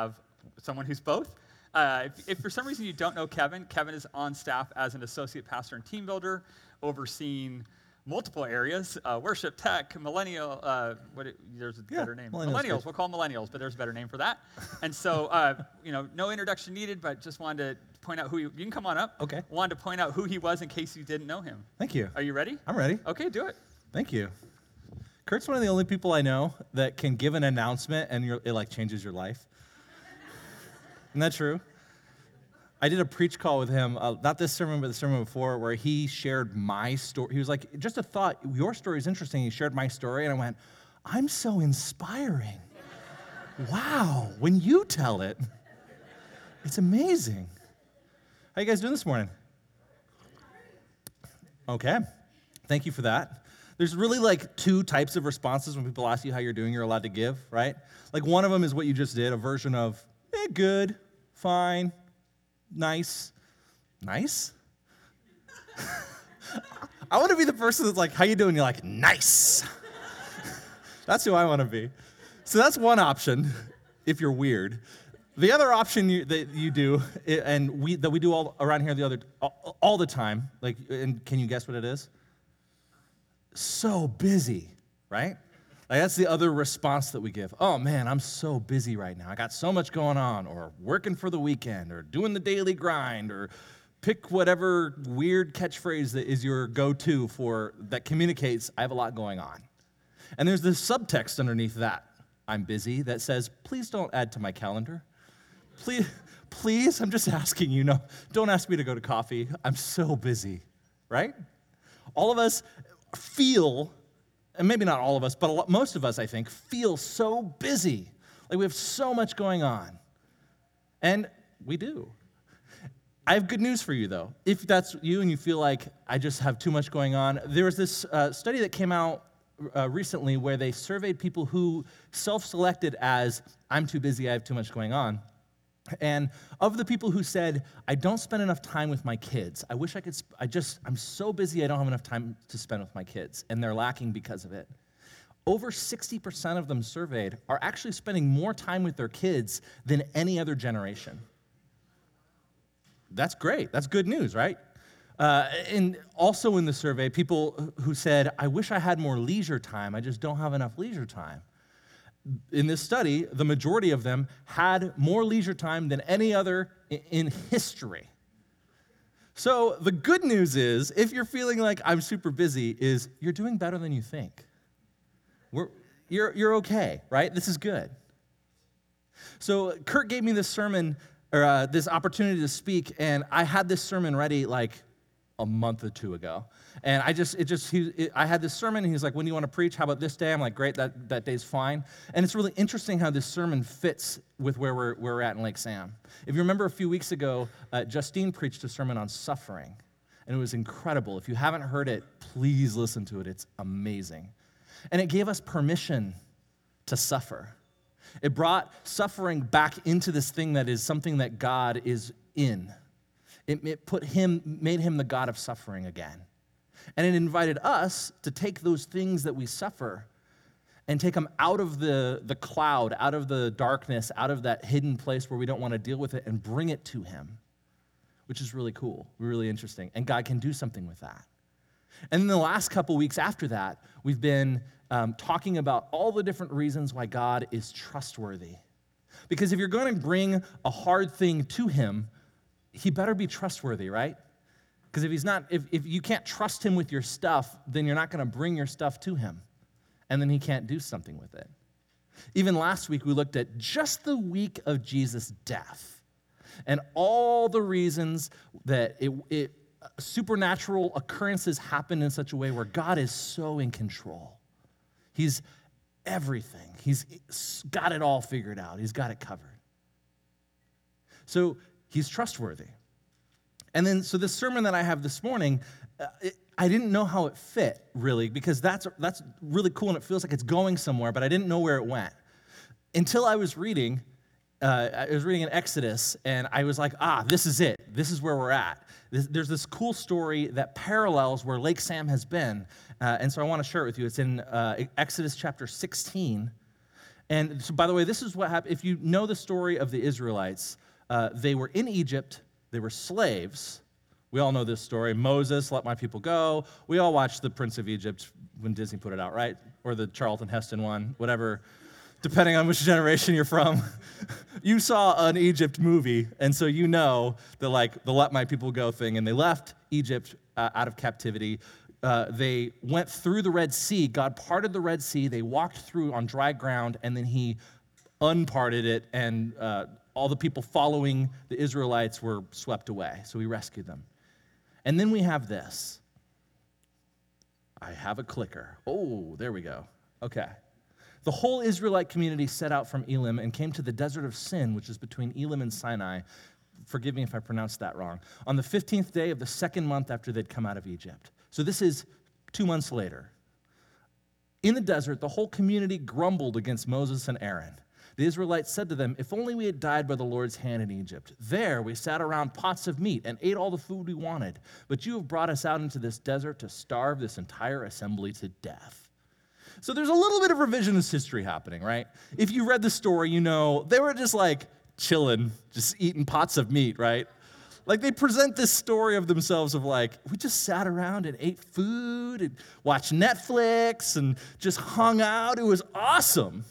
have someone who's both. Uh, if, if, for some reason you don't know Kevin, Kevin is on staff as an associate pastor and team builder, overseeing multiple areas uh, worship, tech, millennial. Uh, what it, there's a Yeah, better name. millennials, Millennials. We'll call them millennials, but there's a better name for that. and so, uh, you know, no introduction needed, but just wanted to point out who he, you can come on up. Okay. Wanted to point out who he was in case you didn't know him. Thank you. Are you ready? I'm ready. Okay, do it. Thank you. Kurt's one of the only people I know that can give an announcement and it like changes your life. Isn't that true? I did a preach call with him, uh, not this sermon, but the sermon before, where he shared my story. He was like, just a thought, your story is interesting. He shared my story, and I went, I'm so inspiring. wow, when you tell it, it's amazing. How you guys doing this morning? Okay. Thank you for that. There's really like two types of responses when people ask you how you're doing, you're allowed to give, right? Like one of them is what you just did, a version of, eh, good, fine, nice. Nice? I want to be the person that's like, how you doing? You're like, nice. that's who I want to be. So that's one option if you're weird. The other option you, that you do, and we, that we do all around here the other, all, all the time, like, and can you guess what it is? So busy, right? Like that's the other response that we give. Oh man, I'm so busy right now. I got so much going on, or working for the weekend, or doing the daily grind, or pick whatever weird catchphrase that is your go-to for that communicates I have a lot going on. And there's this subtext underneath that. I'm busy that says, please don't add to my calendar. Please, please, I'm just asking you, no, don't ask me to go to coffee. I'm so busy, right? All of us feel, and maybe not all of us, but lot, most of us, I think, feel so busy. Like we have so much going on. And we do. I have good news for you, though. If that's you and you feel like I just have too much going on, there was this uh, study that came out uh, recently where they surveyed people who self selected as, I'm too busy, I have too much going on. And of the people who said, I don't spend enough time with my kids, I wish I could, sp- I just, I'm so busy, I don't have enough time to spend with my kids, and they're lacking because of it. Over 60% of them surveyed are actually spending more time with their kids than any other generation. That's great. That's good news, right? Uh, and also in the survey, people who said, I wish I had more leisure time, I just don't have enough leisure time. In this study, the majority of them had more leisure time than any other in history. So the good news is, if you're feeling like I'm super busy, is you're doing better than you think. We're, you're, you're okay, right? This is good. So Kurt gave me this sermon or uh, this opportunity to speak, and I had this sermon ready like a month or two ago. And I just, it just, he, it, I had this sermon, and he's like, "When do you want to preach? How about this day?" I'm like, "Great, that, that day's fine." And it's really interesting how this sermon fits with where we're, where we're at in Lake Sam. If you remember a few weeks ago, uh, Justine preached a sermon on suffering, and it was incredible. If you haven't heard it, please listen to it. It's amazing. And it gave us permission to suffer. It brought suffering back into this thing that is something that God is in. It, it put him, made him the God of suffering again. And it invited us to take those things that we suffer and take them out of the, the cloud, out of the darkness, out of that hidden place where we don't want to deal with it and bring it to him, which is really cool, really interesting. And God can do something with that. And then the last couple weeks after that, we've been um, talking about all the different reasons why God is trustworthy. Because if you're going to bring a hard thing to Him, He better be trustworthy, right? Because if He's not, if, if you can't trust Him with your stuff, then you're not going to bring your stuff to Him. And then He can't do something with it. Even last week, we looked at just the week of Jesus' death and all the reasons that it, it supernatural occurrences happen in such a way where God is so in control. He's everything. He's got it all figured out. He's got it covered. So he's trustworthy. And then, so this sermon that I have this morning, uh, it, I didn't know how it fit really because that's that's really cool and it feels like it's going somewhere, but I didn't know where it went until I was reading. Uh, I was reading in Exodus, and I was like, ah, this is it. This is where we're at. This, there's this cool story that parallels where Lake Sam has been, uh, and so I want to share it with you. It's in uh, Exodus chapter 16, And so, by the way, this is what happened. If you know the story of the Israelites, uh, they were in Egypt, they were slaves. We all know this story. Moses, let my people go. We all watched The Prince of Egypt when Disney put it out, right? Or the Charlton Heston one, whatever, depending on which generation you're from. you saw an Egypt movie, and so you know the like the let my people go thing. And they left Egypt uh, out of captivity. Uh, they went through the Red Sea. God parted the Red Sea. They walked through on dry ground, and then He unparted it, and uh, all the people following the Israelites were swept away. So He rescued them. And then we have this. I have a clicker. Oh, there we go. Okay. The whole Israelite community set out from Elim and came to the desert of Sin, which is between Elim and Sinai. Forgive me if I pronounced that wrong. On the 15th day of the second month after they'd come out of Egypt. So this is two months later. In the desert, the whole community grumbled against Moses and Aaron. The Israelites said to them, If only we had died by the Lord's hand in Egypt. There we sat around pots of meat and ate all the food we wanted. But you have brought us out into this desert to starve this entire assembly to death. So there's a little bit of revisionist history happening, right? If you read the story, you know they were just like chilling, just eating pots of meat, right? Like they present this story of themselves of like, we just sat around and ate food and watched Netflix and just hung out. It was awesome.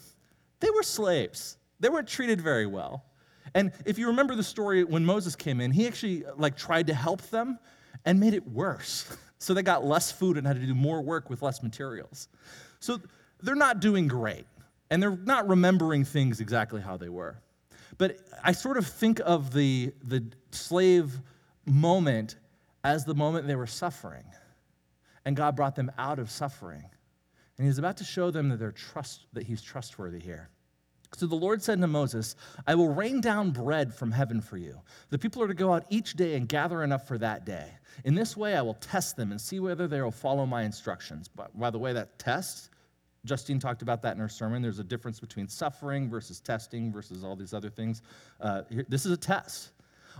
They were slaves. They weren't treated very well. And if you remember the story when Moses came in, he actually uh, like tried to help them and made it worse. So they got less food and had to do more work with less materials. So they're not doing great. And they're not remembering things exactly how they were. But I sort of think of the, the slave moment as the moment they were suffering. And God brought them out of suffering. And he's about to show them that, they're trust, that he's trustworthy here. So the Lord said to Moses, I will rain down bread from heaven for you. The people are to go out each day and gather enough for that day. In this way, I will test them and see whether they will follow my instructions. But by the way, that test, Justine talked about that in her sermon. There's a difference between suffering versus testing versus all these other things. Uh, this is a test.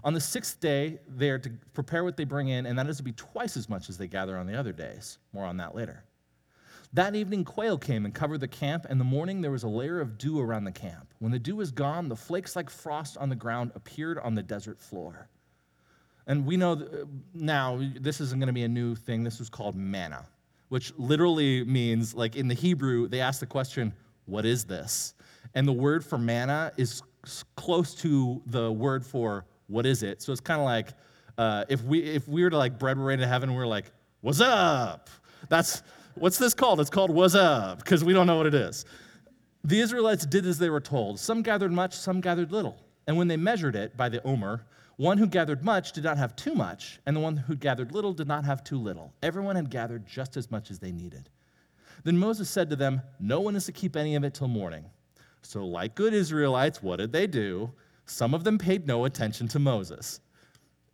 On the sixth day, they are to prepare what they bring in, and that is to be twice as much as they gather on the other days. More on that later. That evening, quail came and covered the camp, and the morning there was a layer of dew around the camp. When the dew was gone, the flakes like frost on the ground appeared on the desert floor. And we know uh, now this isn't going to be a new thing. This was called manna, which literally means, like in the Hebrew, they ask the question, What is this? And the word for manna is close to the word for what is it? So it's kind of like uh, if, we, if we were to like bread right to heaven, we're like, What's up? That's What's this called? It's called was up, because we don't know what it is. The Israelites did as they were told. Some gathered much, some gathered little. And when they measured it by the omer, one who gathered much did not have too much, and the one who gathered little did not have too little. Everyone had gathered just as much as they needed. Then Moses said to them, No one is to keep any of it till morning. So, like good Israelites, what did they do? Some of them paid no attention to Moses.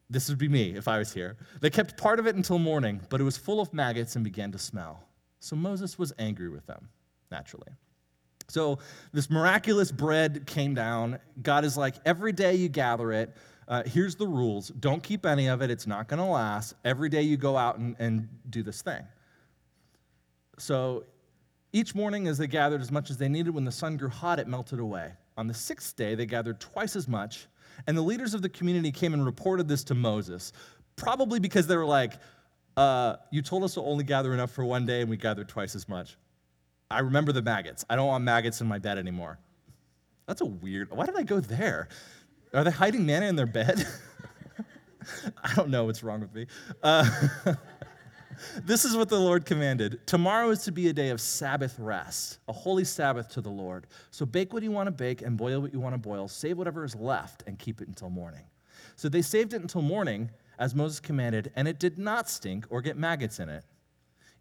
This would be me if I was here. They kept part of it until morning, but it was full of maggots and began to smell. So Moses was angry with them, naturally. So this miraculous bread came down. God is like, every day you gather it. Uh, here's the rules don't keep any of it, it's not going to last. Every day you go out and, and do this thing. So each morning, as they gathered as much as they needed, when the sun grew hot, it melted away. On the sixth day, they gathered twice as much and the leaders of the community came and reported this to Moses, probably because they were like, uh, You told us to only gather enough for one day, and we gathered twice as much. I remember the maggots. I don't want maggots in my bed anymore. That's a weird. Why did I go there? Are they hiding manna in their bed? I don't know what's wrong with me. Uh, this is what the Lord commanded. Tomorrow is to be a day of Sabbath rest, a holy Sabbath to the Lord. So bake what you want to bake and boil what you want to boil. Save whatever is left and keep it until morning. So they saved it until morning, as Moses commanded, and it did not stink or get maggots in it.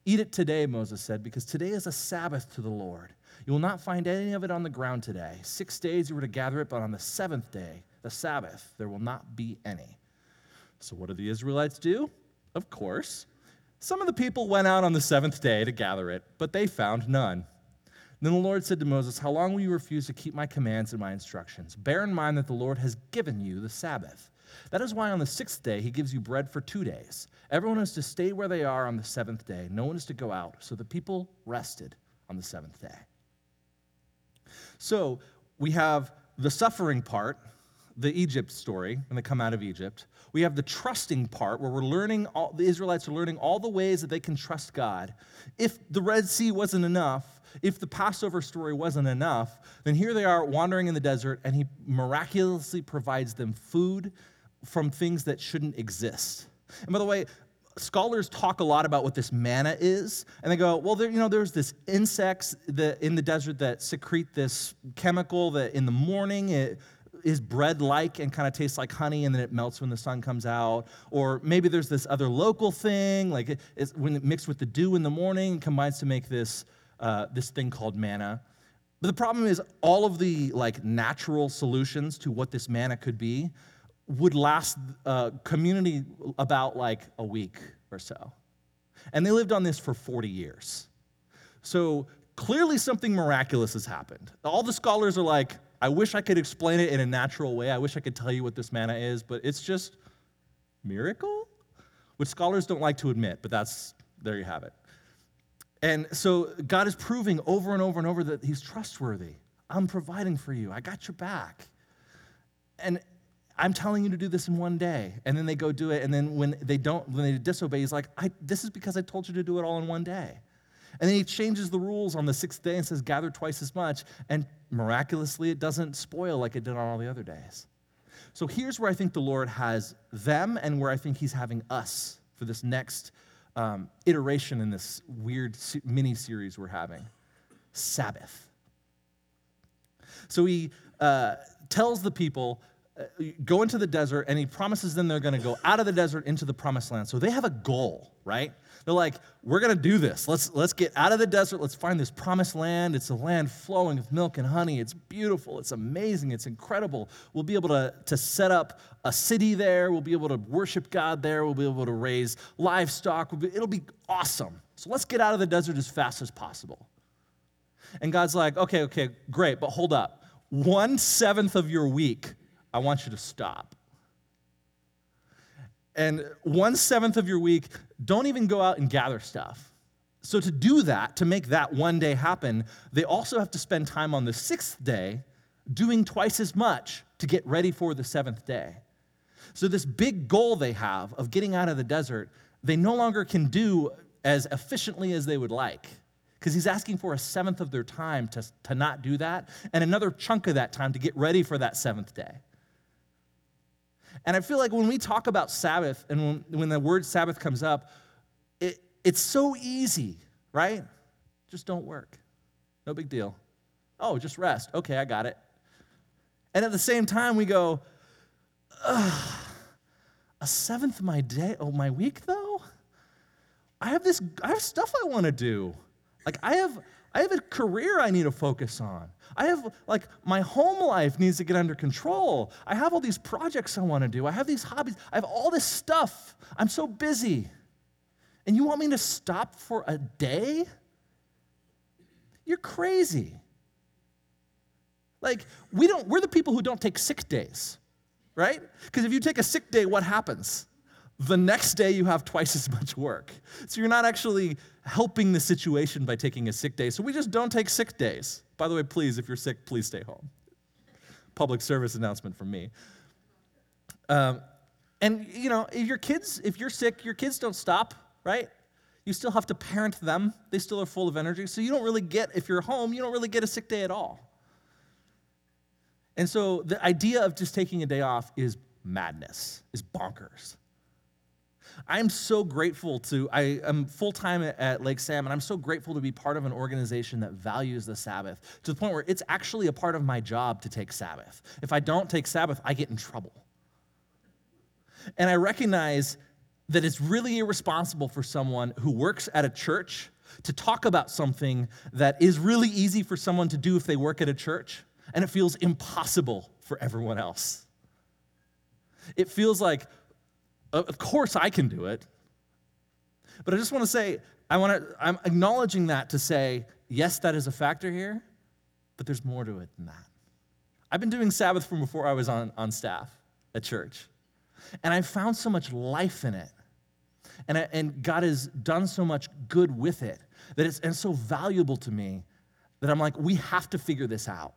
Eat it today, Moses said, because today is a Sabbath to the Lord. You will not find any of it on the ground today. Six days you were to gather it, but on the seventh day, the Sabbath, there will not be any. So what did the Israelites do? Of course, some of the people went out on the seventh day to gather it, but they found none. Then the Lord said to Moses, How long will you refuse to keep my commands and my instructions? Bear in mind that the Lord has given you the Sabbath. That is why on the sixth day he gives you bread for two days. Everyone is to stay where they are on the seventh day. No one is to go out. So the people rested on the seventh day. So we have the suffering part, the Egypt story, when they come out of Egypt. We have the trusting part where we're learning, all, the Israelites are learning all the ways that they can trust God. If the Red Sea wasn't enough, if the Passover story wasn't enough, then here they are wandering in the desert, and He miraculously provides them food from things that shouldn't exist. And by the way, scholars talk a lot about what this manna is, and they go, well, there, you know, there's this insects that in the desert that secrete this chemical that in the morning it is bread like and kind of tastes like honey and then it melts when the sun comes out or maybe there's this other local thing like it, it's when it mixed with the dew in the morning combines to make this uh, this thing called manna but the problem is all of the like natural solutions to what this manna could be would last a uh, community about like a week or so and they lived on this for 40 years so clearly something miraculous has happened all the scholars are like I wish I could explain it in a natural way. I wish I could tell you what this manna is, but it's just miracle, which scholars don't like to admit, but that's there you have it. And so God is proving over and over and over that He's trustworthy. I'm providing for you. I got your back. And I'm telling you to do this in one day. And then they go do it. And then when they don't, when they disobey, He's like, This is because I told you to do it all in one day. And then he changes the rules on the sixth day and says, gather twice as much. And miraculously, it doesn't spoil like it did on all the other days. So here's where I think the Lord has them and where I think he's having us for this next um, iteration in this weird mini series we're having Sabbath. So he uh, tells the people, Uh, go into the desert, and he promises them they're going to go out of the desert into the promised land. So they have a goal, right? They're like, we're going to do this. Let's, let's get out of the desert. Let's find this promised land. It's a land flowing with milk and honey. It's beautiful. It's amazing. It's incredible. We'll be able to, to set up a city there. We'll be able to worship God there. We'll be able to raise livestock. We'll be, it'll be awesome. So let's get out of the desert as fast as possible. And God's like, okay, okay, great, but hold up. One seventh of your week, I want you to stop and one seventh of your week, don't even go out and gather stuff. So, to do that, to make that one day happen, they also have to spend time on the sixth day doing twice as much to get ready for the seventh day. So, this big goal they have of getting out of the desert, they no longer can do as efficiently as they would like. Because he's asking for a seventh of their time to, to not do that, and another chunk of that time to get ready for that seventh day. And I feel like when we talk about Sabbath and when, when the word Sabbath comes up, it, it's so easy, right? Just don't work. No big deal. Oh, just rest. Okay, I got it. And at the same time, we go, a seventh of my day, oh, my week though? I have this, I have stuff I want to do. Like I have, I have a career I need to focus on. I have, like, my home life needs to get under control. I have all these projects I want to do. I have these hobbies. I have all this stuff. I'm so busy. And you want me to stop for a day? You're crazy. Like, we don't, we're the people who don't take sick days, right? Because if you take a sick day, what happens? The next day you have twice as much work. So you're not actually helping the situation by taking a sick day. So we just don't take sick days. By the way, please, if you're sick, please stay home. Public service announcement from me. Um, and you know, if your kids, if you're sick, your kids don't stop, right? You still have to parent them. They still are full of energy. So you don't really get, if you're home, you don't really get a sick day at all. And so the idea of just taking a day off is madness, is bonkers. I'm so grateful to, I am full time at Lake Sam, and I'm so grateful to be part of an organization that values the Sabbath to the point where it's actually a part of my job to take Sabbath. If I don't take Sabbath, I get in trouble. And I recognize that it's really irresponsible for someone who works at a church to talk about something that is really easy for someone to do if they work at a church, and it feels impossible for everyone else. It feels like of course, I can do it. But I just want to say, I want to, I'm acknowledging that to say, yes, that is a factor here, but there's more to it than that. I've been doing Sabbath from before I was on, on staff at church, and I found so much life in it. And, I, and God has done so much good with it that it's, and so valuable to me that I'm like, we have to figure this out.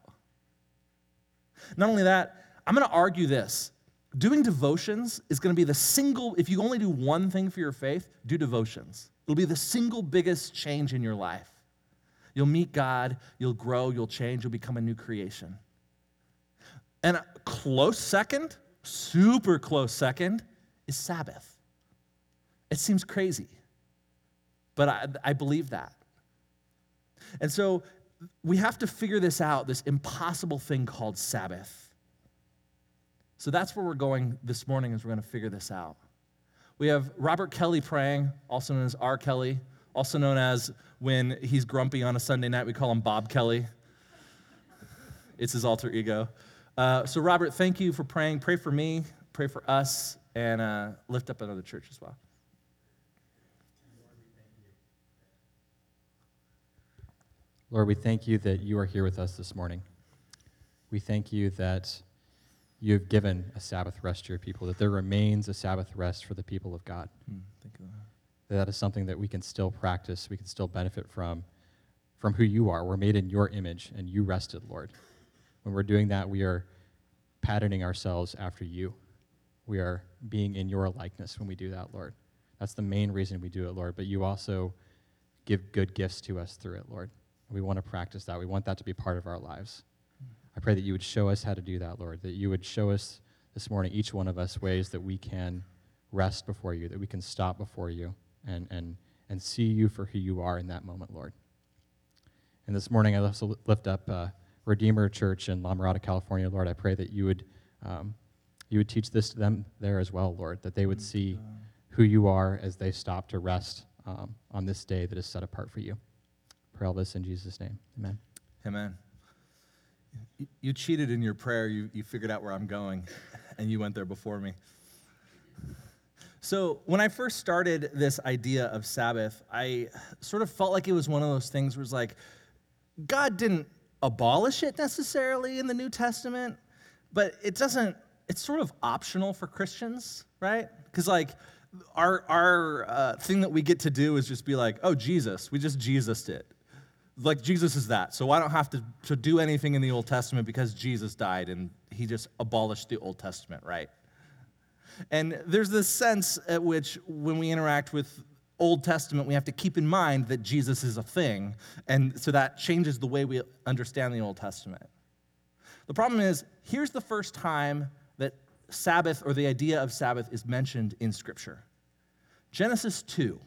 Not only that, I'm going to argue this. Doing devotions is going to be the single, if you only do one thing for your faith, do devotions. It'll be the single biggest change in your life. You'll meet God, you'll grow, you'll change, you'll become a new creation. And a close second, super close second, is Sabbath. It seems crazy, but I, I believe that. And so we have to figure this out this impossible thing called Sabbath. So that's where we're going this morning as we're going to figure this out. We have Robert Kelly praying, also known as R. Kelly, also known as when he's grumpy on a Sunday night, we call him Bob Kelly. It's his alter ego. Uh, so, Robert, thank you for praying. Pray for me, pray for us, and uh, lift up another church as well. Lord, we thank you that you are here with us this morning. We thank you that you have given a Sabbath rest to your people, that there remains a Sabbath rest for the people of God. Mm, thank you. That, that is something that we can still practice, we can still benefit from, from who you are. We're made in your image, and you rested, Lord. When we're doing that, we are patterning ourselves after you. We are being in your likeness when we do that, Lord. That's the main reason we do it, Lord. But you also give good gifts to us through it, Lord. We want to practice that. We want that to be part of our lives. I pray that you would show us how to do that, Lord, that you would show us this morning, each one of us, ways that we can rest before you, that we can stop before you and, and, and see you for who you are in that moment, Lord. And this morning, I also lift up uh, Redeemer Church in La Mirada, California, Lord. I pray that you would, um, you would teach this to them there as well, Lord, that they would see who you are as they stop to rest um, on this day that is set apart for you. Pray all this in Jesus' name. Amen. Amen. You cheated in your prayer. You, you figured out where I'm going, and you went there before me. So, when I first started this idea of Sabbath, I sort of felt like it was one of those things where it's like, God didn't abolish it necessarily in the New Testament, but it doesn't, it's sort of optional for Christians, right? Because, like, our, our uh, thing that we get to do is just be like, oh, Jesus, we just Jesus it like Jesus is that. So I don't have to, to do anything in the Old Testament because Jesus died and he just abolished the Old Testament, right? And there's this sense at which when we interact with Old Testament, we have to keep in mind that Jesus is a thing. And so that changes the way we understand the Old Testament. The problem is, here's the first time that Sabbath or the idea of Sabbath is mentioned in Scripture Genesis 2.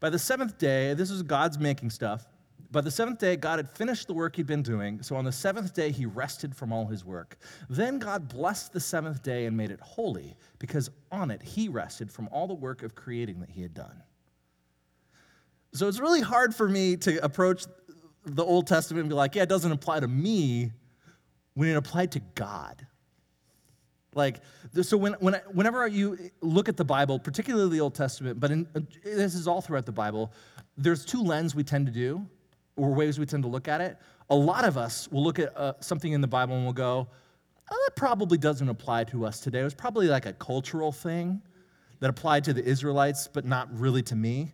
By the seventh day, this is God's making stuff. By the seventh day, God had finished the work he'd been doing, so on the seventh day, he rested from all his work. Then God blessed the seventh day and made it holy, because on it he rested from all the work of creating that he had done. So it's really hard for me to approach the Old Testament and be like, yeah, it doesn't apply to me when it applied to God. Like, so when, when, whenever you look at the Bible, particularly the Old Testament, but in, uh, this is all throughout the Bible, there's two lenses we tend to do or ways we tend to look at it. A lot of us will look at uh, something in the Bible and we'll go, oh, that probably doesn't apply to us today. It was probably like a cultural thing that applied to the Israelites, but not really to me.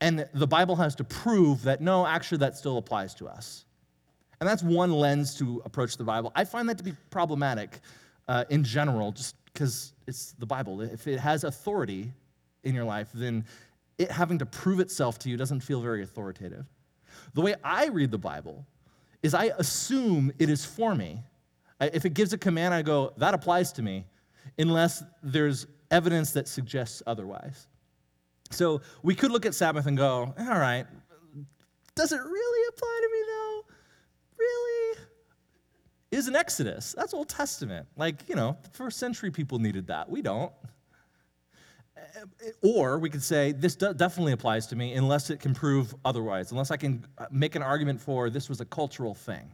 And the Bible has to prove that no, actually, that still applies to us. And that's one lens to approach the Bible. I find that to be problematic uh, in general, just because it's the Bible. If it has authority in your life, then it having to prove itself to you doesn't feel very authoritative. The way I read the Bible is I assume it is for me. If it gives a command, I go, that applies to me, unless there's evidence that suggests otherwise. So we could look at Sabbath and go, all right, does it really apply to me though? Really? Is an Exodus. That's Old Testament. Like, you know, first century people needed that. We don't. Or we could say, this definitely applies to me unless it can prove otherwise, unless I can uh, make an argument for this was a cultural thing.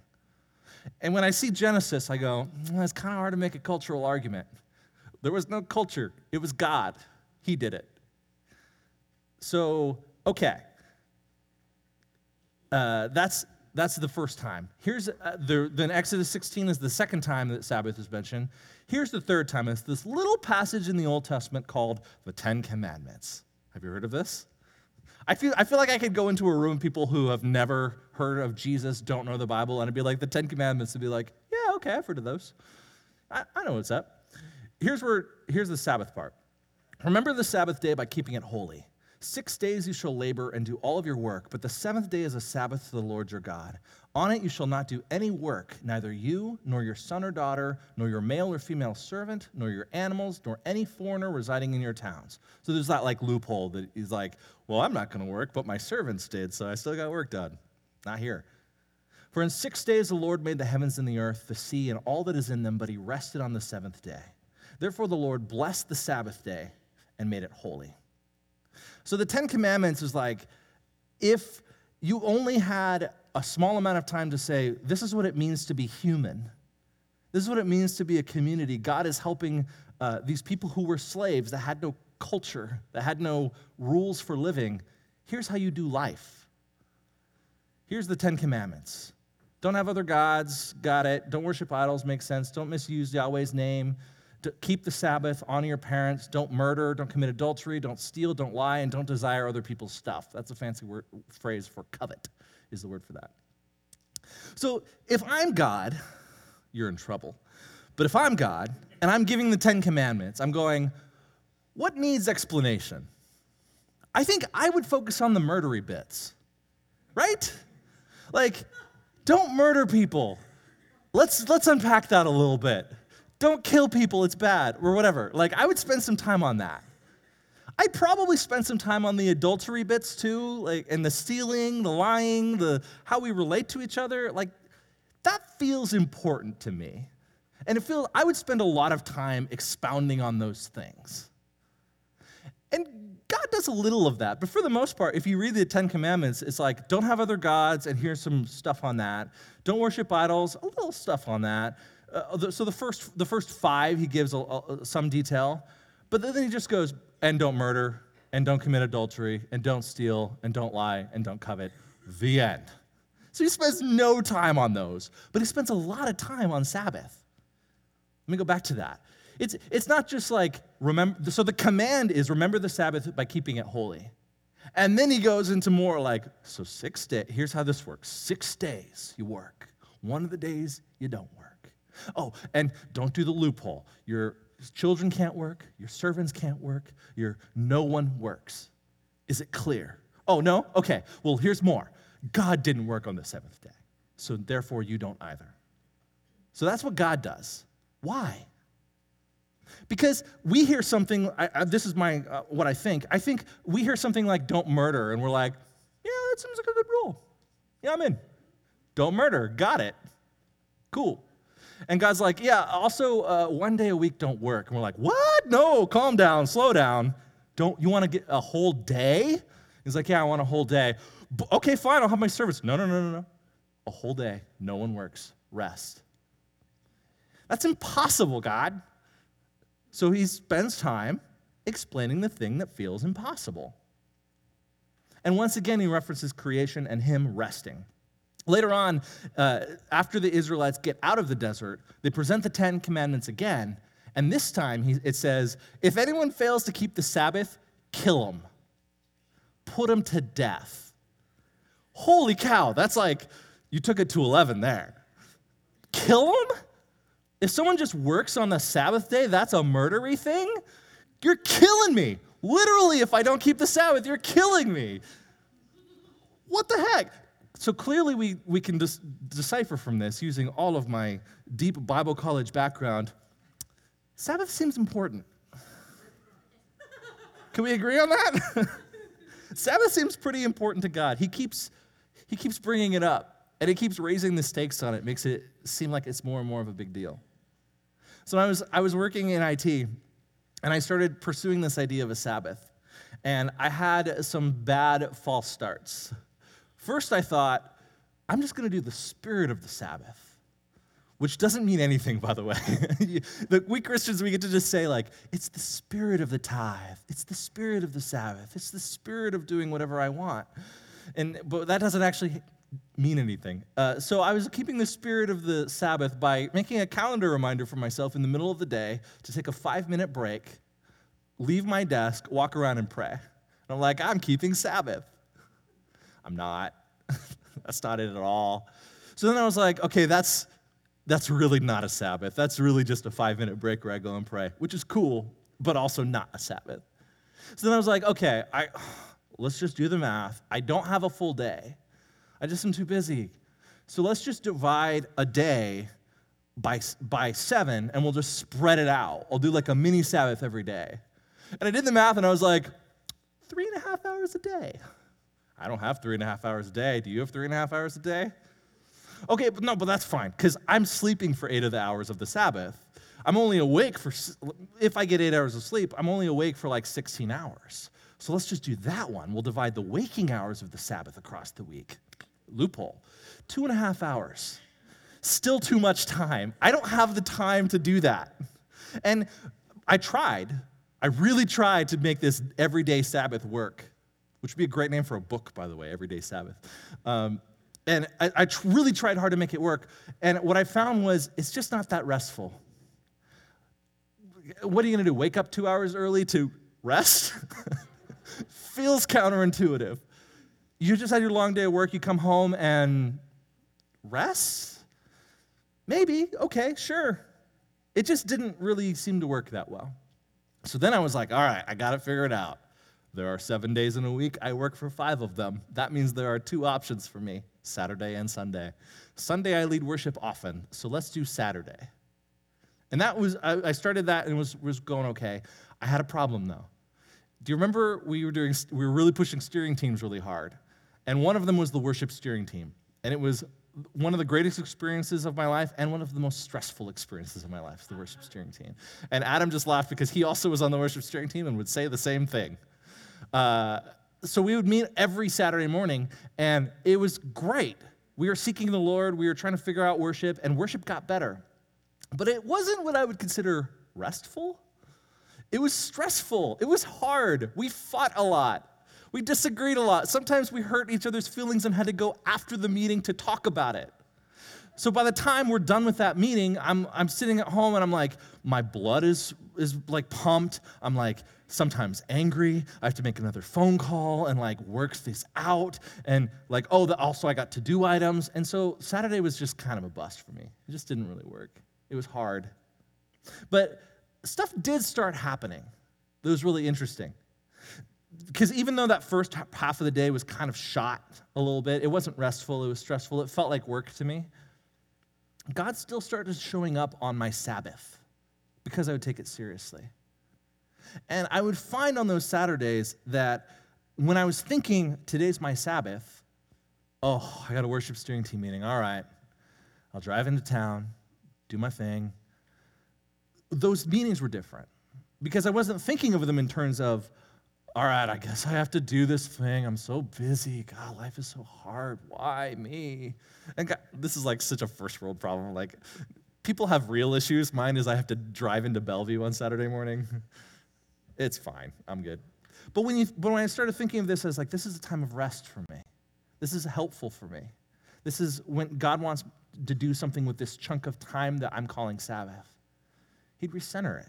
And when I see Genesis, I go, mm, it's kind of hard to make a cultural argument. There was no culture, it was God. He did it. So, okay. Uh, that's that's the first time. Here's uh, the, then Exodus 16 is the second time that Sabbath is mentioned. Here's the third time. It's this little passage in the Old Testament called the Ten Commandments. Have you heard of this? I feel, I feel like I could go into a room of people who have never heard of Jesus, don't know the Bible, and it'd be like the Ten Commandments would be like, yeah, okay, I've heard of those. I, I know what's up. Here's where here's the Sabbath part. Remember the Sabbath day by keeping it holy. Six days you shall labor and do all of your work, but the seventh day is a Sabbath to the Lord your God. On it you shall not do any work, neither you, nor your son or daughter, nor your male or female servant, nor your animals, nor any foreigner residing in your towns. So there's that like loophole that he's like, well, I'm not going to work, but my servants did, so I still got work done. Not here. For in six days the Lord made the heavens and the earth, the sea, and all that is in them, but he rested on the seventh day. Therefore the Lord blessed the Sabbath day and made it holy. So the Ten Commandments is like if you only had a small amount of time to say, this is what it means to be human, this is what it means to be a community, God is helping uh, these people who were slaves that had no culture, that had no rules for living. Here's how you do life. Here's the Ten Commandments. Don't have other gods, got it. Don't worship idols, makes sense. Don't misuse Yahweh's name keep the Sabbath, honor your parents, don't murder, don't commit adultery, don't steal, don't lie, and don't desire other people's stuff. That's a fancy word, phrase for covet, is the word for that. So if I'm God, you're in trouble. But if I'm God and I'm giving the Ten Commandments, I'm going, what needs explanation? I think I would focus on the murdery bits, right? Like, don't murder people. Let's, let's unpack that a little bit don't kill people, it's bad, or whatever. Like, I would spend some time on that. I'd probably spend some time on the adultery bits too, like, and the stealing, the lying, the how we relate to each other. Like, that feels important to me. And it feels, I would spend a lot of time expounding on those things. And God does a little of that, but for the most part, if you read the Ten Commandments, it's like, don't have other gods, and here's some stuff on that. Don't worship idols, a little stuff on that. Uh, so the first, the first five, he gives a, a, some detail, but then he just goes, and don't murder, and don't commit adultery, and don't steal, and don't lie, and don't covet. The end. So he spends no time on those, but he spends a lot of time on Sabbath. Let me go back to that. It's, it's not just like remember, so the command is remember the Sabbath by keeping it holy. And then he goes into more like, so six days, here's how this works six days you work, one of the days you don't work. Oh, and don't do the loophole. Your children can't work, your servants can't work, your no one works. Is it clear? Oh, no? Okay. Well, here's more. God didn't work on the seventh day, so therefore you don't either. So that's what God does. Why? Because we hear something, I, I, this is my, uh, what I think. I think we hear something like don't murder, and we're like, yeah, that seems like a good rule. Yeah, I'm in. Don't murder. Got it. Cool. And God's like, yeah, also uh, one day a week don't work. And we're like, what? No, calm down, slow down. Don't you want to get a whole day? He's like, yeah, I want a whole day. Okay, fine, I'll have my service. No, no, no, no, no. A whole day, no one works. Rest. That's impossible, God. So he spends time explaining the thing that feels impossible. And once again, he references creation and him resting. Later on, uh, after the Israelites get out of the desert, they present the Ten Commandments again. And this time he, it says, If anyone fails to keep the Sabbath, kill him, put him to death. Holy cow, that's like, you took it to 11 there. Kill him? If someone just works on the Sabbath day, that's a murdery thing? You're killing me. Literally, if I don't keep the Sabbath, you're killing me. What the heck? So clearly, we, we can dis- decipher from this using all of my deep Bible college background. Sabbath seems important. Can we agree on that? Sabbath seems pretty important to God. He keeps, he keeps bringing it up, and he keeps raising the stakes on it, makes it seem like it's more and more of a big deal. So I was, I was working in IT, and I started pursuing this idea of a Sabbath. And I had some bad false starts. First, I thought, I'm just going to do the spirit of the Sabbath, which doesn't mean anything, by the way. the, we Christians, we get to just say, like, it's the spirit of the tithe, it's the spirit of the Sabbath, it's the spirit of doing whatever I want. And, but that doesn't actually mean anything. Uh, so I was keeping the spirit of the Sabbath by making a calendar reminder for myself in the middle of the day to take a five minute break, leave my desk, walk around and pray. And I'm like, I'm keeping Sabbath. I'm not. that's not it at all. So then I was like, okay, that's that's really not a Sabbath. That's really just a five minute break where I go and pray, which is cool, but also not a Sabbath. So then I was like, okay, I, let's just do the math. I don't have a full day. I just am too busy. So let's just divide a day by, by seven and we'll just spread it out. I'll do like a mini Sabbath every day. And I did the math and I was like, three and a half hours a day. I don't have three and a half hours a day. Do you have three and a half hours a day? Okay, but no, but that's fine because I'm sleeping for eight of the hours of the Sabbath. I'm only awake for, if I get eight hours of sleep, I'm only awake for like 16 hours. So let's just do that one. We'll divide the waking hours of the Sabbath across the week. Loophole. Two and a half hours. Still too much time. I don't have the time to do that. And I tried. I really tried to make this everyday Sabbath work, which would be a great name for a book, by the way, Everyday Sabbath. Um, and I, I really tried hard to make it work. And what I found was it's just not that restful. What are you going to do? Wake up two hours early to rest? Feels counterintuitive. You just had your long day of work, you come home and rest? Maybe, okay, sure. It just didn't really seem to work that well. So then I was like, all right, I got to figure it out. There are seven days in a week. I work for five of them. That means there are two options for me Saturday and Sunday. Sunday, I lead worship often, so let's do Saturday. And that was, I, started that and it was, was going okay. I had a problem though. Do you remember we were doing, we were really pushing steering teams really hard? And one of them was the worship steering team. And it was one of the greatest experiences of my life and one of the most stressful experiences of my life, the worship steering team. And Adam just laughed because he also was on the worship steering team and would say the same thing. Uh, so we would meet every Saturday morning, and it was great. We were seeking the Lord, we were trying to figure out worship, and worship got better. But it wasn't what I would consider restful. It was stressful, it was hard. We fought a lot. We disagreed a lot. Sometimes we hurt each other's feelings and had to go after the meeting to talk about it. So by the time we're done with that meeting, I'm, I'm sitting at home and I'm like, my blood is, is like pumped. I'm like sometimes angry. I have to make another phone call and like work this out. And like, oh, the, also I got to do items. And so Saturday was just kind of a bust for me. It just didn't really work. It was hard. But stuff did start happening that was really interesting because even though that first half of the day was kind of shot a little bit, it wasn't restful, it was stressful, it felt like work to me. God still started showing up on my Sabbath because I would take it seriously. And I would find on those Saturdays that when I was thinking, today's my Sabbath, oh, I got a worship steering team meeting. All right, I'll drive into town, do my thing. Those meetings were different because I wasn't thinking of them in terms of, all right, I guess I have to do this thing. I'm so busy. God, life is so hard. Why me? And God, this is like such a first world problem. Like, people have real issues. Mine is I have to drive into Bellevue on Saturday morning. It's fine. I'm good. But when, you, but when I started thinking of this as like, this is a time of rest for me. This is helpful for me. This is when God wants to do something with this chunk of time that I'm calling Sabbath. He'd recenter it.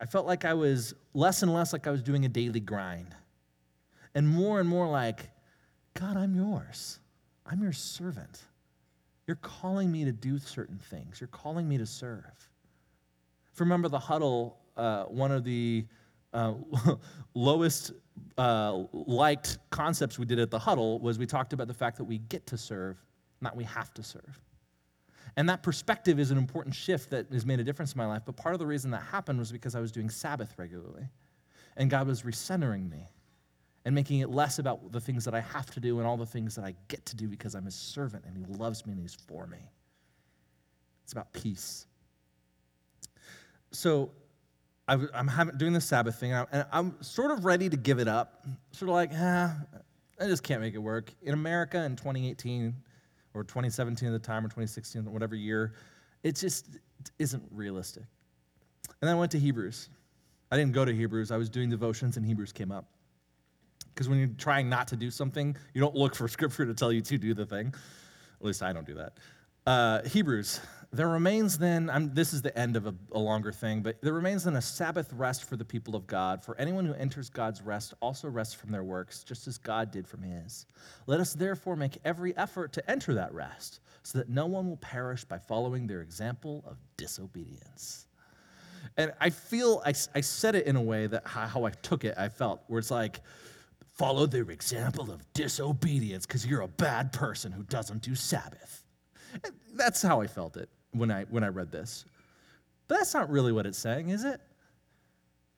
I felt like I was less and less like I was doing a daily grind, and more and more like, God, I'm yours. I'm your servant. You're calling me to do certain things, you're calling me to serve. If you remember the huddle, uh, one of the uh, lowest uh, liked concepts we did at the huddle was we talked about the fact that we get to serve, not we have to serve. And that perspective is an important shift that has made a difference in my life. But part of the reason that happened was because I was doing Sabbath regularly. And God was recentering me and making it less about the things that I have to do and all the things that I get to do because I'm his servant and he loves me and he's for me. It's about peace. So I, am having, doing the Sabbath thing, and I'm, sort of ready to give it up. Sort of like, ah, I just can't make it work. In America in 2018, or 2017 at the time, or 2016, or whatever year. It just isn't realistic. And then I went to Hebrews. I didn't go to Hebrews, I was doing devotions, and Hebrews came up. Because when you're trying not to do something, you don't look for scripture to tell you to do the thing. At least I don't do that. Uh, Hebrews. There remains then, I'm, this is the end of a, a longer thing, but there remains then a Sabbath rest for the people of God. For anyone who enters God's rest also rests from their works, just as God did from his. Let us therefore make every effort to enter that rest, so that no one will perish by following their example of disobedience. And I feel, I, I said it in a way that how, how I took it, I felt, where it's like, follow their example of disobedience because you're a bad person who doesn't do Sabbath. That's how I felt it when I, when I read this. But that's not really what it's saying, is it?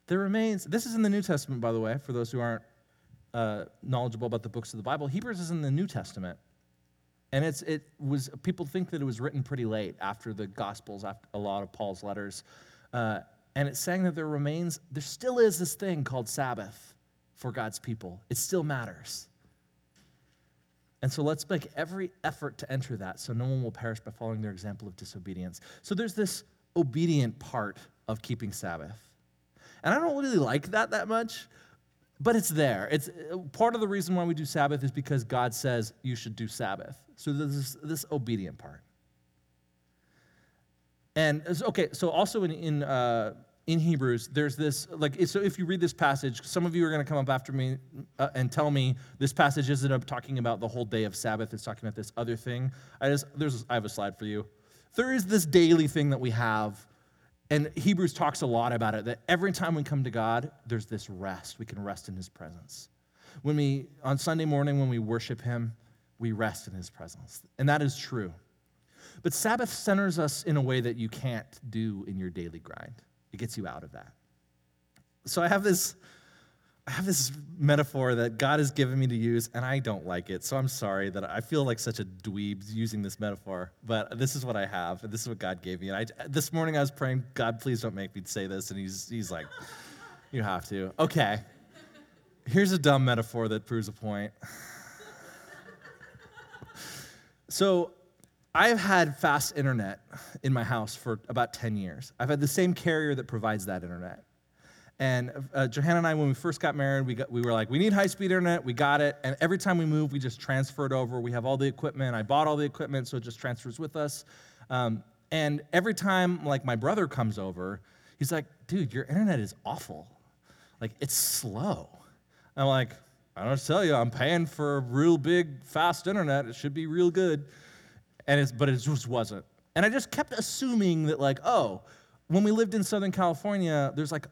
There remains, this is in the New Testament, by the way, for those who aren't uh, knowledgeable about the books of the Bible. Hebrews is in the New Testament. And it's, it was, people think that it was written pretty late after the Gospels, after a lot of Paul's letters. Uh, and it's saying that there remains, there still is this thing called Sabbath for God's people. It still matters. And so let's make every effort to enter that so no one will perish by following their example of disobedience. So there's this obedient part of keeping Sabbath. And I don't really like that that much, but it's there. It's part of the reason why we do Sabbath is because God says you should do Sabbath. So there's this, this obedient part. And okay, so also in, in uh, in Hebrews, there's this, like, so if you read this passage, some of you are going to come up after me uh, and tell me this passage isn't up talking about the whole day of Sabbath, it's talking about this other thing. I just, there's, I have a slide for you. There is this daily thing that we have, and Hebrews talks a lot about it, that every time we come to God, there's this rest. We can rest in His presence. When we, on Sunday morning, when we worship Him, we rest in His presence. And that is true. But Sabbath centers us in a way that you can't do in your daily grind. It gets you out of that. So I have this I have this metaphor that God has given me to use, and I don't like it. So I'm sorry that I feel like such a dweeb using this metaphor, but this is what I have, and this is what God gave me. And I, this morning I was praying, God, please don't make me say this. And he's, he's like, You have to. Okay. Here's a dumb metaphor that proves a point. So I've had fast internet in my house for about 10 years. I've had the same carrier that provides that internet. And uh, Johanna and I, when we first got married, we, got, we were like, we need high speed internet. We got it. And every time we move, we just transfer it over. We have all the equipment. I bought all the equipment, so it just transfers with us. Um, and every time, like, my brother comes over, he's like, dude, your internet is awful. Like, it's slow. I'm like, I don't tell you, I'm paying for real big, fast internet. It should be real good and it's, but it just wasn't. And I just kept assuming that, like, oh, when we lived in Southern California, there's like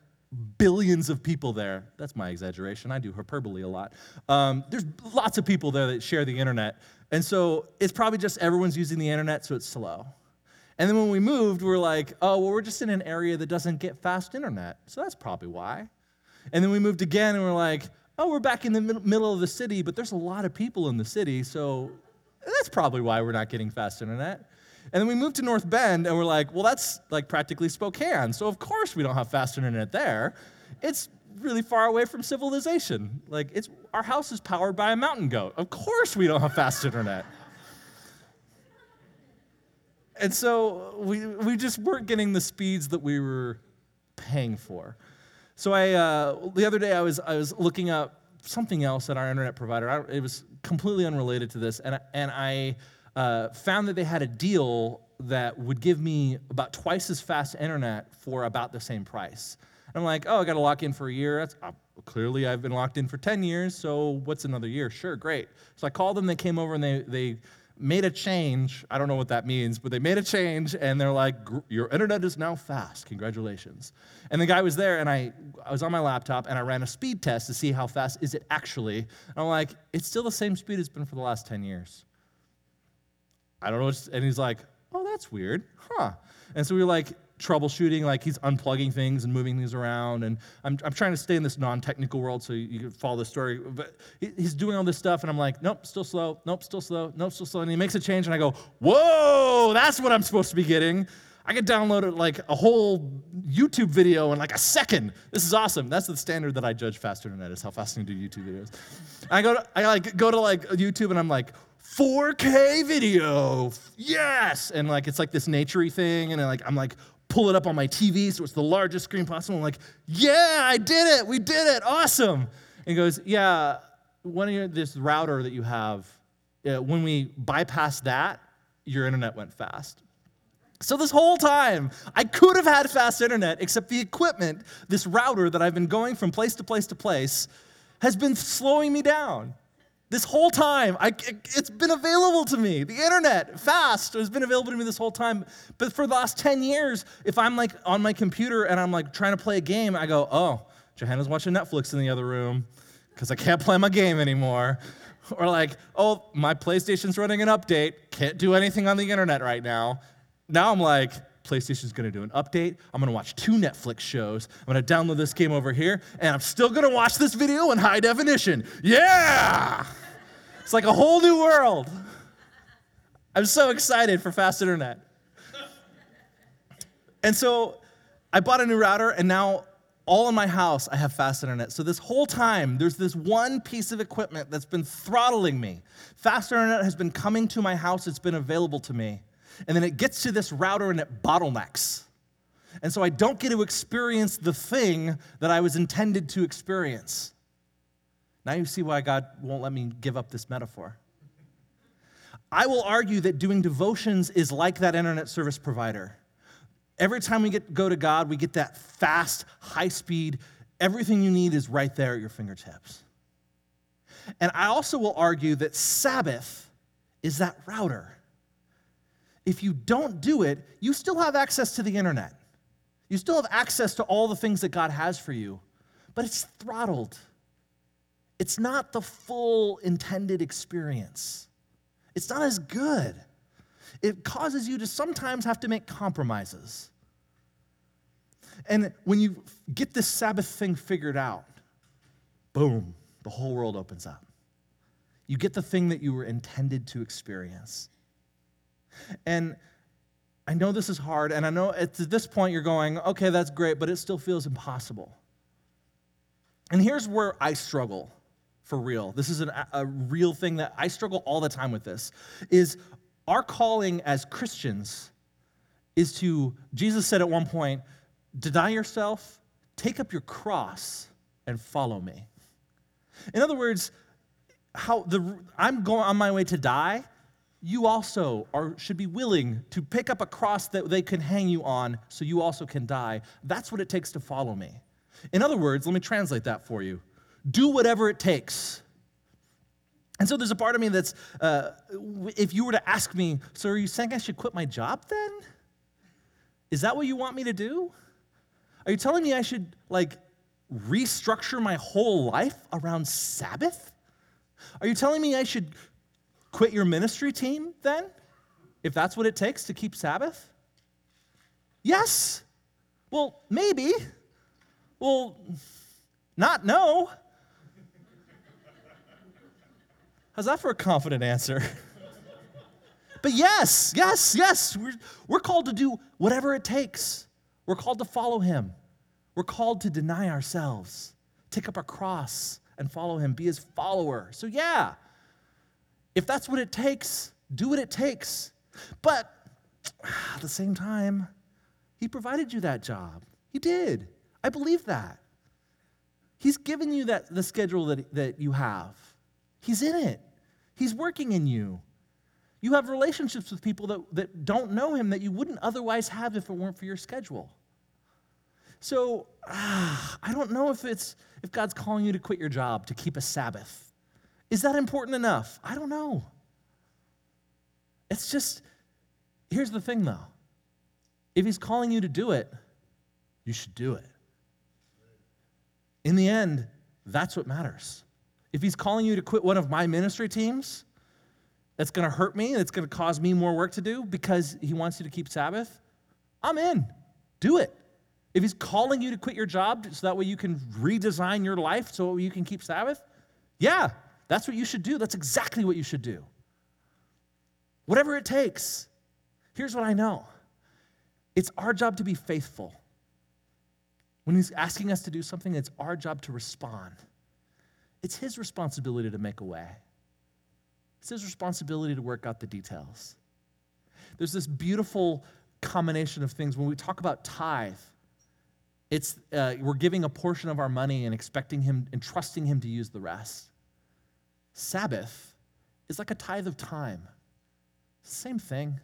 billions of people there. That's my exaggeration. I do hyperbole a lot. Um, there's lots of people there that share the internet. And so it's probably just everyone's using the internet, so it's slow. And then when we moved, we are like, oh, well, we're just in an area that doesn't get fast internet. So that's probably why. And then we moved again, and we're like, oh, we're back in the middle of the city, but there's a lot of people in the city, so that's probably why we're not getting fast internet. And then we moved to North Bend and we're like, well, that's like practically Spokane. So of course we don't have fast internet there. It's really far away from civilization. Like it's our house is powered by a mountain goat. Of course we don't have fast internet. and so we, we just weren't getting the speeds that we were paying for. So I, uh, the other day I was, I was looking up something else at our internet provider. it was completely unrelated to this, and, and I uh, found that they had a deal that would give me about twice as fast internet for about the same price. And I'm like, oh, I got to lock in for a year. That's uh, clearly I've been locked in for 10 years, so what's another year? Sure, great. So I called them. They came over and they they made a change. I don't know what that means, but they made a change and they're like, Your internet is now fast. Congratulations. And the guy was there and I, I was on my laptop and I ran a speed test to see how fast is it actually. And I'm like, It's still the same speed it's been for the last 10 years. I don't know. and he's like, Oh, that's weird. Huh. And so we were like, troubleshooting, like he's unplugging things and moving things around. And I'm, I'm trying to stay in this non technical world so you, you can follow the story. But he's doing all this stuff, and I'm like, nope, still slow, nope, still slow, nope, still slow. And he makes a change, and I go, whoa, that's what I'm supposed to be getting. I could download it like a whole YouTube video in like a second. This is awesome. That's the standard that I judge fast internet is how fast can do YouTube videos. I go to, I like go to like YouTube and I'm like, 4K video, yes, and like it's like this naturey thing, and like I'm like pull it up on my TV so it's the largest screen possible. I'm like, yeah, I did it. We did it. Awesome. And he goes, yeah, one of your, this router that you have, uh, when we bypassed that, your internet went fast. So, this whole time, I could have had fast internet, except the equipment, this router that I've been going from place to place to place, has been slowing me down. This whole time, I, it's been available to me. The internet, fast, has been available to me this whole time. But for the last 10 years, if I'm like on my computer and I'm like trying to play a game, I go, oh, Johanna's watching Netflix in the other room because I can't play my game anymore. Or like, oh, my PlayStation's running an update, can't do anything on the internet right now. Now I'm like, PlayStation's gonna do an update. I'm gonna watch two Netflix shows. I'm gonna download this game over here, and I'm still gonna watch this video in high definition. Yeah! It's like a whole new world. I'm so excited for fast internet. And so I bought a new router, and now all in my house I have fast internet. So this whole time, there's this one piece of equipment that's been throttling me. Fast internet has been coming to my house, it's been available to me. And then it gets to this router and it bottlenecks. And so I don't get to experience the thing that I was intended to experience. Now you see why God won't let me give up this metaphor. I will argue that doing devotions is like that internet service provider. Every time we get, go to God, we get that fast, high speed, everything you need is right there at your fingertips. And I also will argue that Sabbath is that router. If you don't do it, you still have access to the internet. You still have access to all the things that God has for you, but it's throttled. It's not the full intended experience. It's not as good. It causes you to sometimes have to make compromises. And when you get this Sabbath thing figured out, boom, the whole world opens up. You get the thing that you were intended to experience. And I know this is hard, and I know at this point you're going, okay, that's great, but it still feels impossible. And here's where I struggle for real. This is an, a real thing that I struggle all the time with this is our calling as Christians is to Jesus said at one point, deny yourself, take up your cross and follow me. In other words, how the I'm going on my way to die, you also are, should be willing to pick up a cross that they can hang you on so you also can die. That's what it takes to follow me. In other words, let me translate that for you do whatever it takes. And so there's a part of me that's, uh, if you were to ask me, so are you saying I should quit my job then? Is that what you want me to do? Are you telling me I should like restructure my whole life around Sabbath? Are you telling me I should quit your ministry team then? If that's what it takes to keep Sabbath? Yes. Well, maybe. Well, not no. How's that for a confident answer? but yes, yes, yes, we're, we're called to do whatever it takes. We're called to follow him. We're called to deny ourselves, take up our cross and follow him, be his follower. So, yeah, if that's what it takes, do what it takes. But at the same time, he provided you that job. He did. I believe that. He's given you that, the schedule that, that you have. He's in it. He's working in you. You have relationships with people that, that don't know him that you wouldn't otherwise have if it weren't for your schedule. So ah, I don't know if it's if God's calling you to quit your job to keep a Sabbath. Is that important enough? I don't know. It's just here's the thing though. If he's calling you to do it, you should do it. In the end, that's what matters. If he's calling you to quit one of my ministry teams, that's going to hurt me, that's going to cause me more work to do because he wants you to keep Sabbath, I'm in. Do it. If he's calling you to quit your job so that way you can redesign your life so you can keep Sabbath, yeah, that's what you should do. That's exactly what you should do. Whatever it takes. Here's what I know it's our job to be faithful. When he's asking us to do something, it's our job to respond. It's his responsibility to make a way, it's his responsibility to work out the details. There's this beautiful combination of things when we talk about tithe. It's, uh, we're giving a portion of our money and expecting him and trusting him to use the rest. Sabbath is like a tithe of time. Same thing.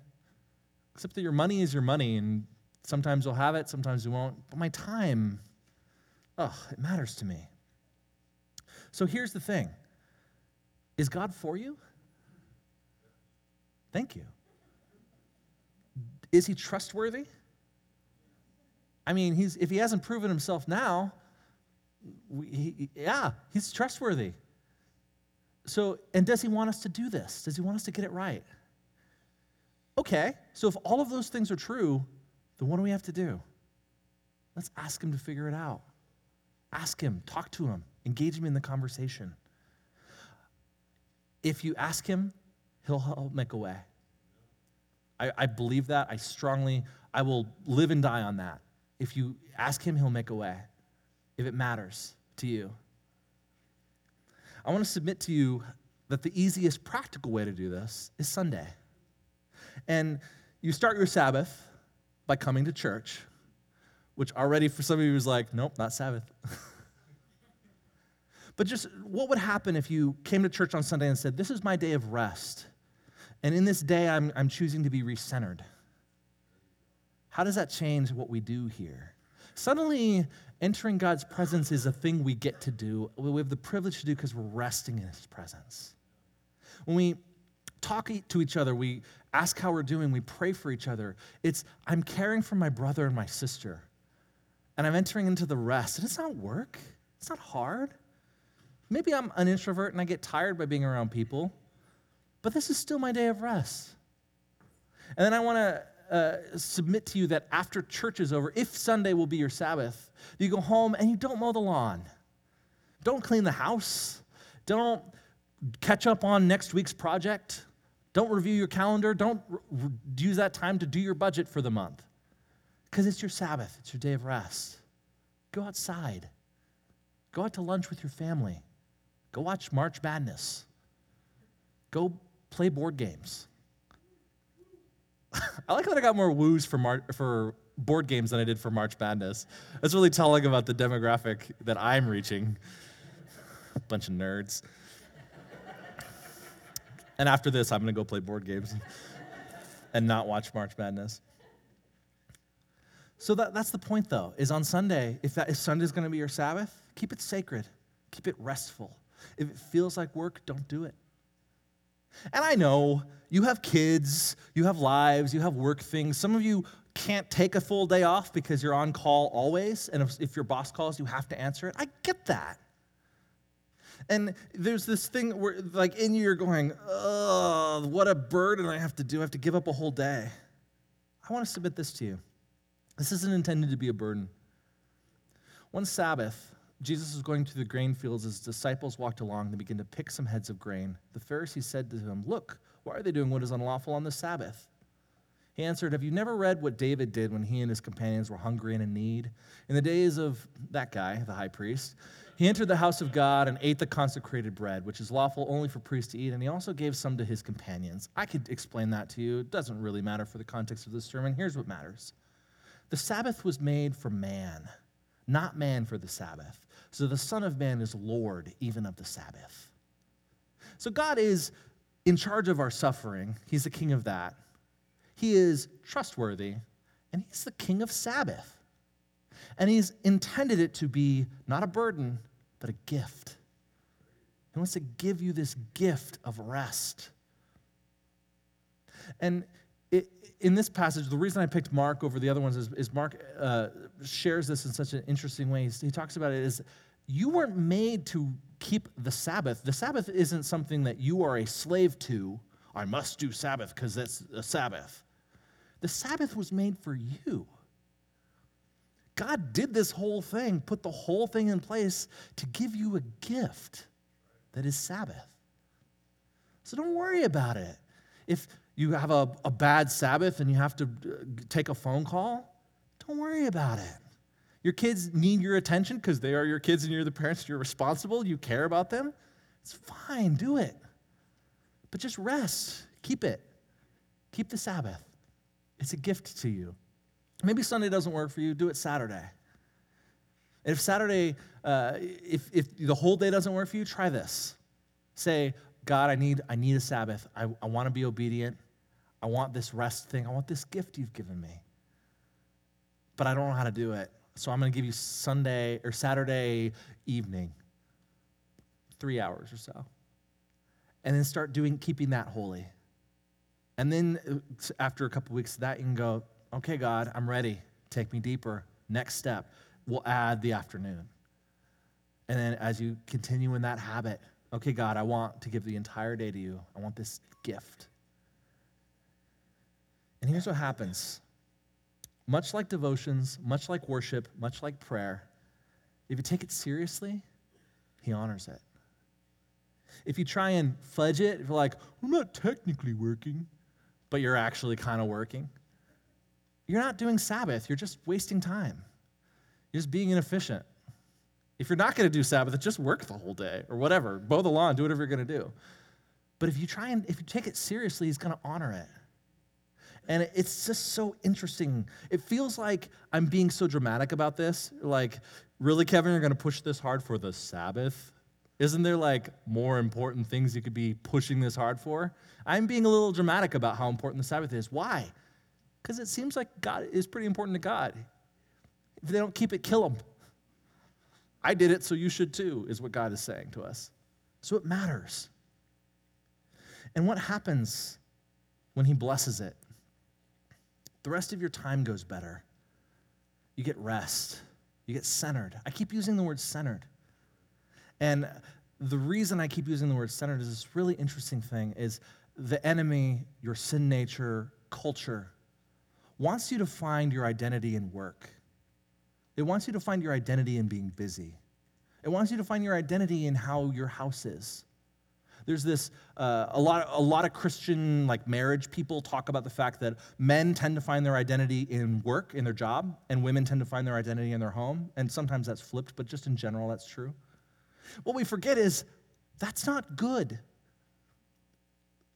Except that your money is your money, and sometimes you'll have it, sometimes you won't. But my time, oh, it matters to me. So here's the thing Is God for you? Thank you. Is he trustworthy? I mean, he's, if he hasn't proven himself now, we, he, yeah, he's trustworthy. So, and does he want us to do this? Does he want us to get it right? Okay, so if all of those things are true, then what do we have to do? Let's ask him to figure it out. Ask him, talk to him, engage him in the conversation. If you ask him, he'll help make a way. I, I believe that. I strongly, I will live and die on that. If you ask him, he'll make a way, if it matters to you. I want to submit to you that the easiest practical way to do this is Sunday. And you start your Sabbath by coming to church, which already for some of you is like, nope, not Sabbath. but just what would happen if you came to church on Sunday and said, This is my day of rest? And in this day, I'm, I'm choosing to be recentered. How does that change what we do here? Suddenly, entering God's presence is a thing we get to do. We have the privilege to do because we're resting in His presence. When we talk to each other, we ask how we're doing, we pray for each other. It's, I'm caring for my brother and my sister, and I'm entering into the rest. And it's not work, it's not hard. Maybe I'm an introvert and I get tired by being around people, but this is still my day of rest. And then I want to uh, submit to you that after church is over, if Sunday will be your Sabbath, you go home and you don't mow the lawn. Don't clean the house. Don't catch up on next week's project. Don't review your calendar. Don't r- use that time to do your budget for the month. Because it's your Sabbath, it's your day of rest. Go outside. Go out to lunch with your family. Go watch March Madness. Go play board games. I like that I got more woos for, Mar- for board games than I did for March Madness. That's really telling about the demographic that I'm reaching. Bunch of nerds. and after this, I'm going to go play board games and not watch March Madness. So that, that's the point, though, is on Sunday, if, that, if Sunday's going to be your Sabbath, keep it sacred, keep it restful. If it feels like work, don't do it. And I know you have kids, you have lives, you have work things. Some of you can't take a full day off because you're on call always. And if, if your boss calls, you have to answer it. I get that. And there's this thing where, like, in you, you're going, oh, what a burden I have to do. I have to give up a whole day. I want to submit this to you. This isn't intended to be a burden. One Sabbath, Jesus was going through the grain fields. His disciples walked along. They began to pick some heads of grain. The Pharisees said to him, Look, why are they doing what is unlawful on the Sabbath? He answered, Have you never read what David did when he and his companions were hungry and in need? In the days of that guy, the high priest, he entered the house of God and ate the consecrated bread, which is lawful only for priests to eat, and he also gave some to his companions. I could explain that to you. It doesn't really matter for the context of this sermon. Here's what matters the Sabbath was made for man, not man for the Sabbath. So the Son of Man is Lord even of the Sabbath. So God is in charge of our suffering, He's the king of that. He is trustworthy, and He's the king of Sabbath. And He's intended it to be not a burden, but a gift. He wants to give you this gift of rest. And in this passage, the reason I picked Mark over the other ones is, is Mark uh, shares this in such an interesting way. He talks about it as you weren't made to keep the Sabbath. The Sabbath isn't something that you are a slave to. I must do Sabbath because that's a Sabbath. The Sabbath was made for you. God did this whole thing, put the whole thing in place to give you a gift that is Sabbath. So don't worry about it. If you have a, a bad Sabbath and you have to uh, take a phone call, don't worry about it. Your kids need your attention because they are your kids and you're the parents, you're responsible, you care about them. It's fine, do it. But just rest, keep it. Keep the Sabbath. It's a gift to you. Maybe Sunday doesn't work for you, do it Saturday. And if Saturday, uh, if, if the whole day doesn't work for you, try this. Say, God, I need, I need a Sabbath. I, I want to be obedient. I want this rest thing. I want this gift you've given me. But I don't know how to do it. So I'm going to give you Sunday or Saturday evening, three hours or so. And then start doing, keeping that holy. And then uh, after a couple weeks of that, you can go, okay, God, I'm ready. Take me deeper. Next step, we'll add the afternoon. And then as you continue in that habit, okay, God, I want to give the entire day to you. I want this gift. And here's what happens much like devotions, much like worship, much like prayer, if you take it seriously, He honors it. If you try and fudge it, if you're like, I'm not technically working, but you're actually kind of working, you're not doing Sabbath. You're just wasting time. You're just being inefficient. If you're not going to do Sabbath, just work the whole day or whatever. Mow the lawn, do whatever you're going to do. But if you try and if you take it seriously, he's going to honor it. And it's just so interesting. It feels like I'm being so dramatic about this. Like, really, Kevin, you're going to push this hard for the Sabbath? Isn't there like more important things you could be pushing this hard for? I'm being a little dramatic about how important the Sabbath is. Why? Because it seems like God is pretty important to God. If they don't keep it, kill them. I did it, so you should too, is what God is saying to us. So it matters. And what happens when He blesses it? The rest of your time goes better. You get rest, you get centered. I keep using the word centered. And the reason I keep using the word centered is this really interesting thing is the enemy, your sin nature, culture, wants you to find your identity in work. It wants you to find your identity in being busy. It wants you to find your identity in how your house is. There's this uh, a lot a lot of Christian like marriage people talk about the fact that men tend to find their identity in work in their job and women tend to find their identity in their home and sometimes that's flipped but just in general that's true. What we forget is that's not good.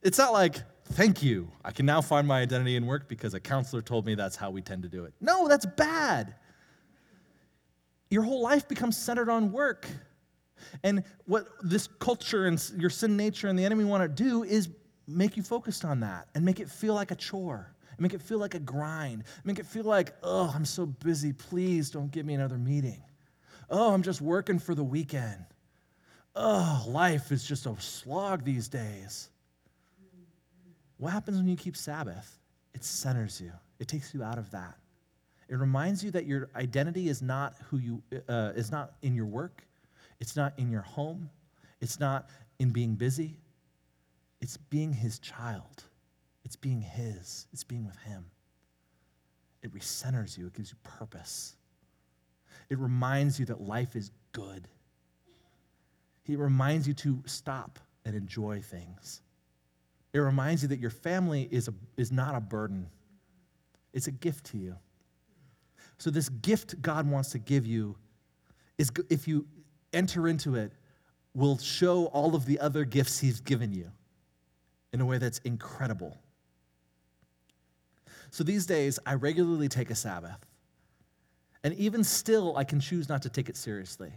It's not like thank you. I can now find my identity in work because a counselor told me that's how we tend to do it. No, that's bad. Your whole life becomes centered on work. And what this culture and your sin nature and the enemy want to do is make you focused on that and make it feel like a chore. Make it feel like a grind. Make it feel like, oh, I'm so busy. Please don't give me another meeting. Oh, I'm just working for the weekend. Oh, life is just a slog these days. What happens when you keep Sabbath? It centers you, it takes you out of that. It reminds you that your identity is not who you uh, is not in your work. It's not in your home. It's not in being busy. It's being his child. It's being his. It's being with him. It recenters you, it gives you purpose. It reminds you that life is good. He reminds you to stop and enjoy things. It reminds you that your family is, a, is not a burden, it's a gift to you. So, this gift God wants to give you is if you enter into it, will show all of the other gifts He's given you in a way that's incredible. So, these days, I regularly take a Sabbath. And even still, I can choose not to take it seriously.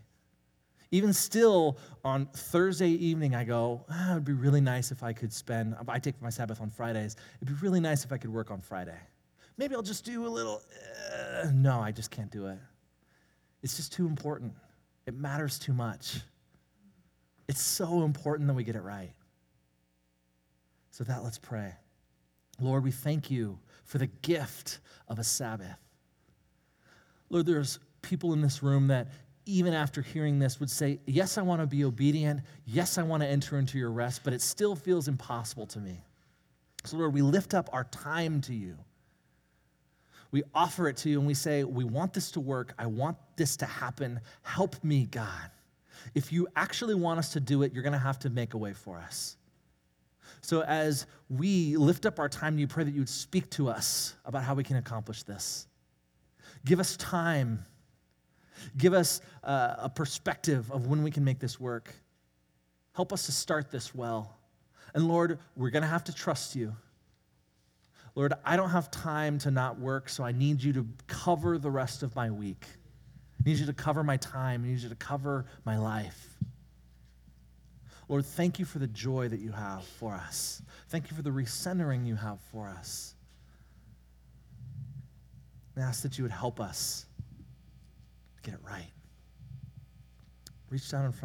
Even still, on Thursday evening, I go, ah, it would be really nice if I could spend, I take my Sabbath on Fridays. It'd be really nice if I could work on Friday. Maybe I'll just do a little, uh, no, I just can't do it. It's just too important. It matters too much. It's so important that we get it right. So, that let's pray. Lord, we thank you for the gift of a Sabbath. Lord, there's people in this room that even after hearing this would say, Yes, I want to be obedient. Yes, I want to enter into your rest, but it still feels impossible to me. So, Lord, we lift up our time to you we offer it to you and we say, We want this to work. I want this to happen. Help me, God. If you actually want us to do it, you're going to have to make a way for us. So, as we lift up our time, you pray that you would speak to us about how we can accomplish this. Give us time. Give us uh, a perspective of when we can make this work. Help us to start this well. And Lord, we're going to have to trust you. Lord, I don't have time to not work, so I need you to cover the rest of my week. I need you to cover my time. I need you to cover my life. Lord, thank you for the joy that you have for us. Thank you for the recentering you have for us. And ask that you would help us get it right. Reach down in front.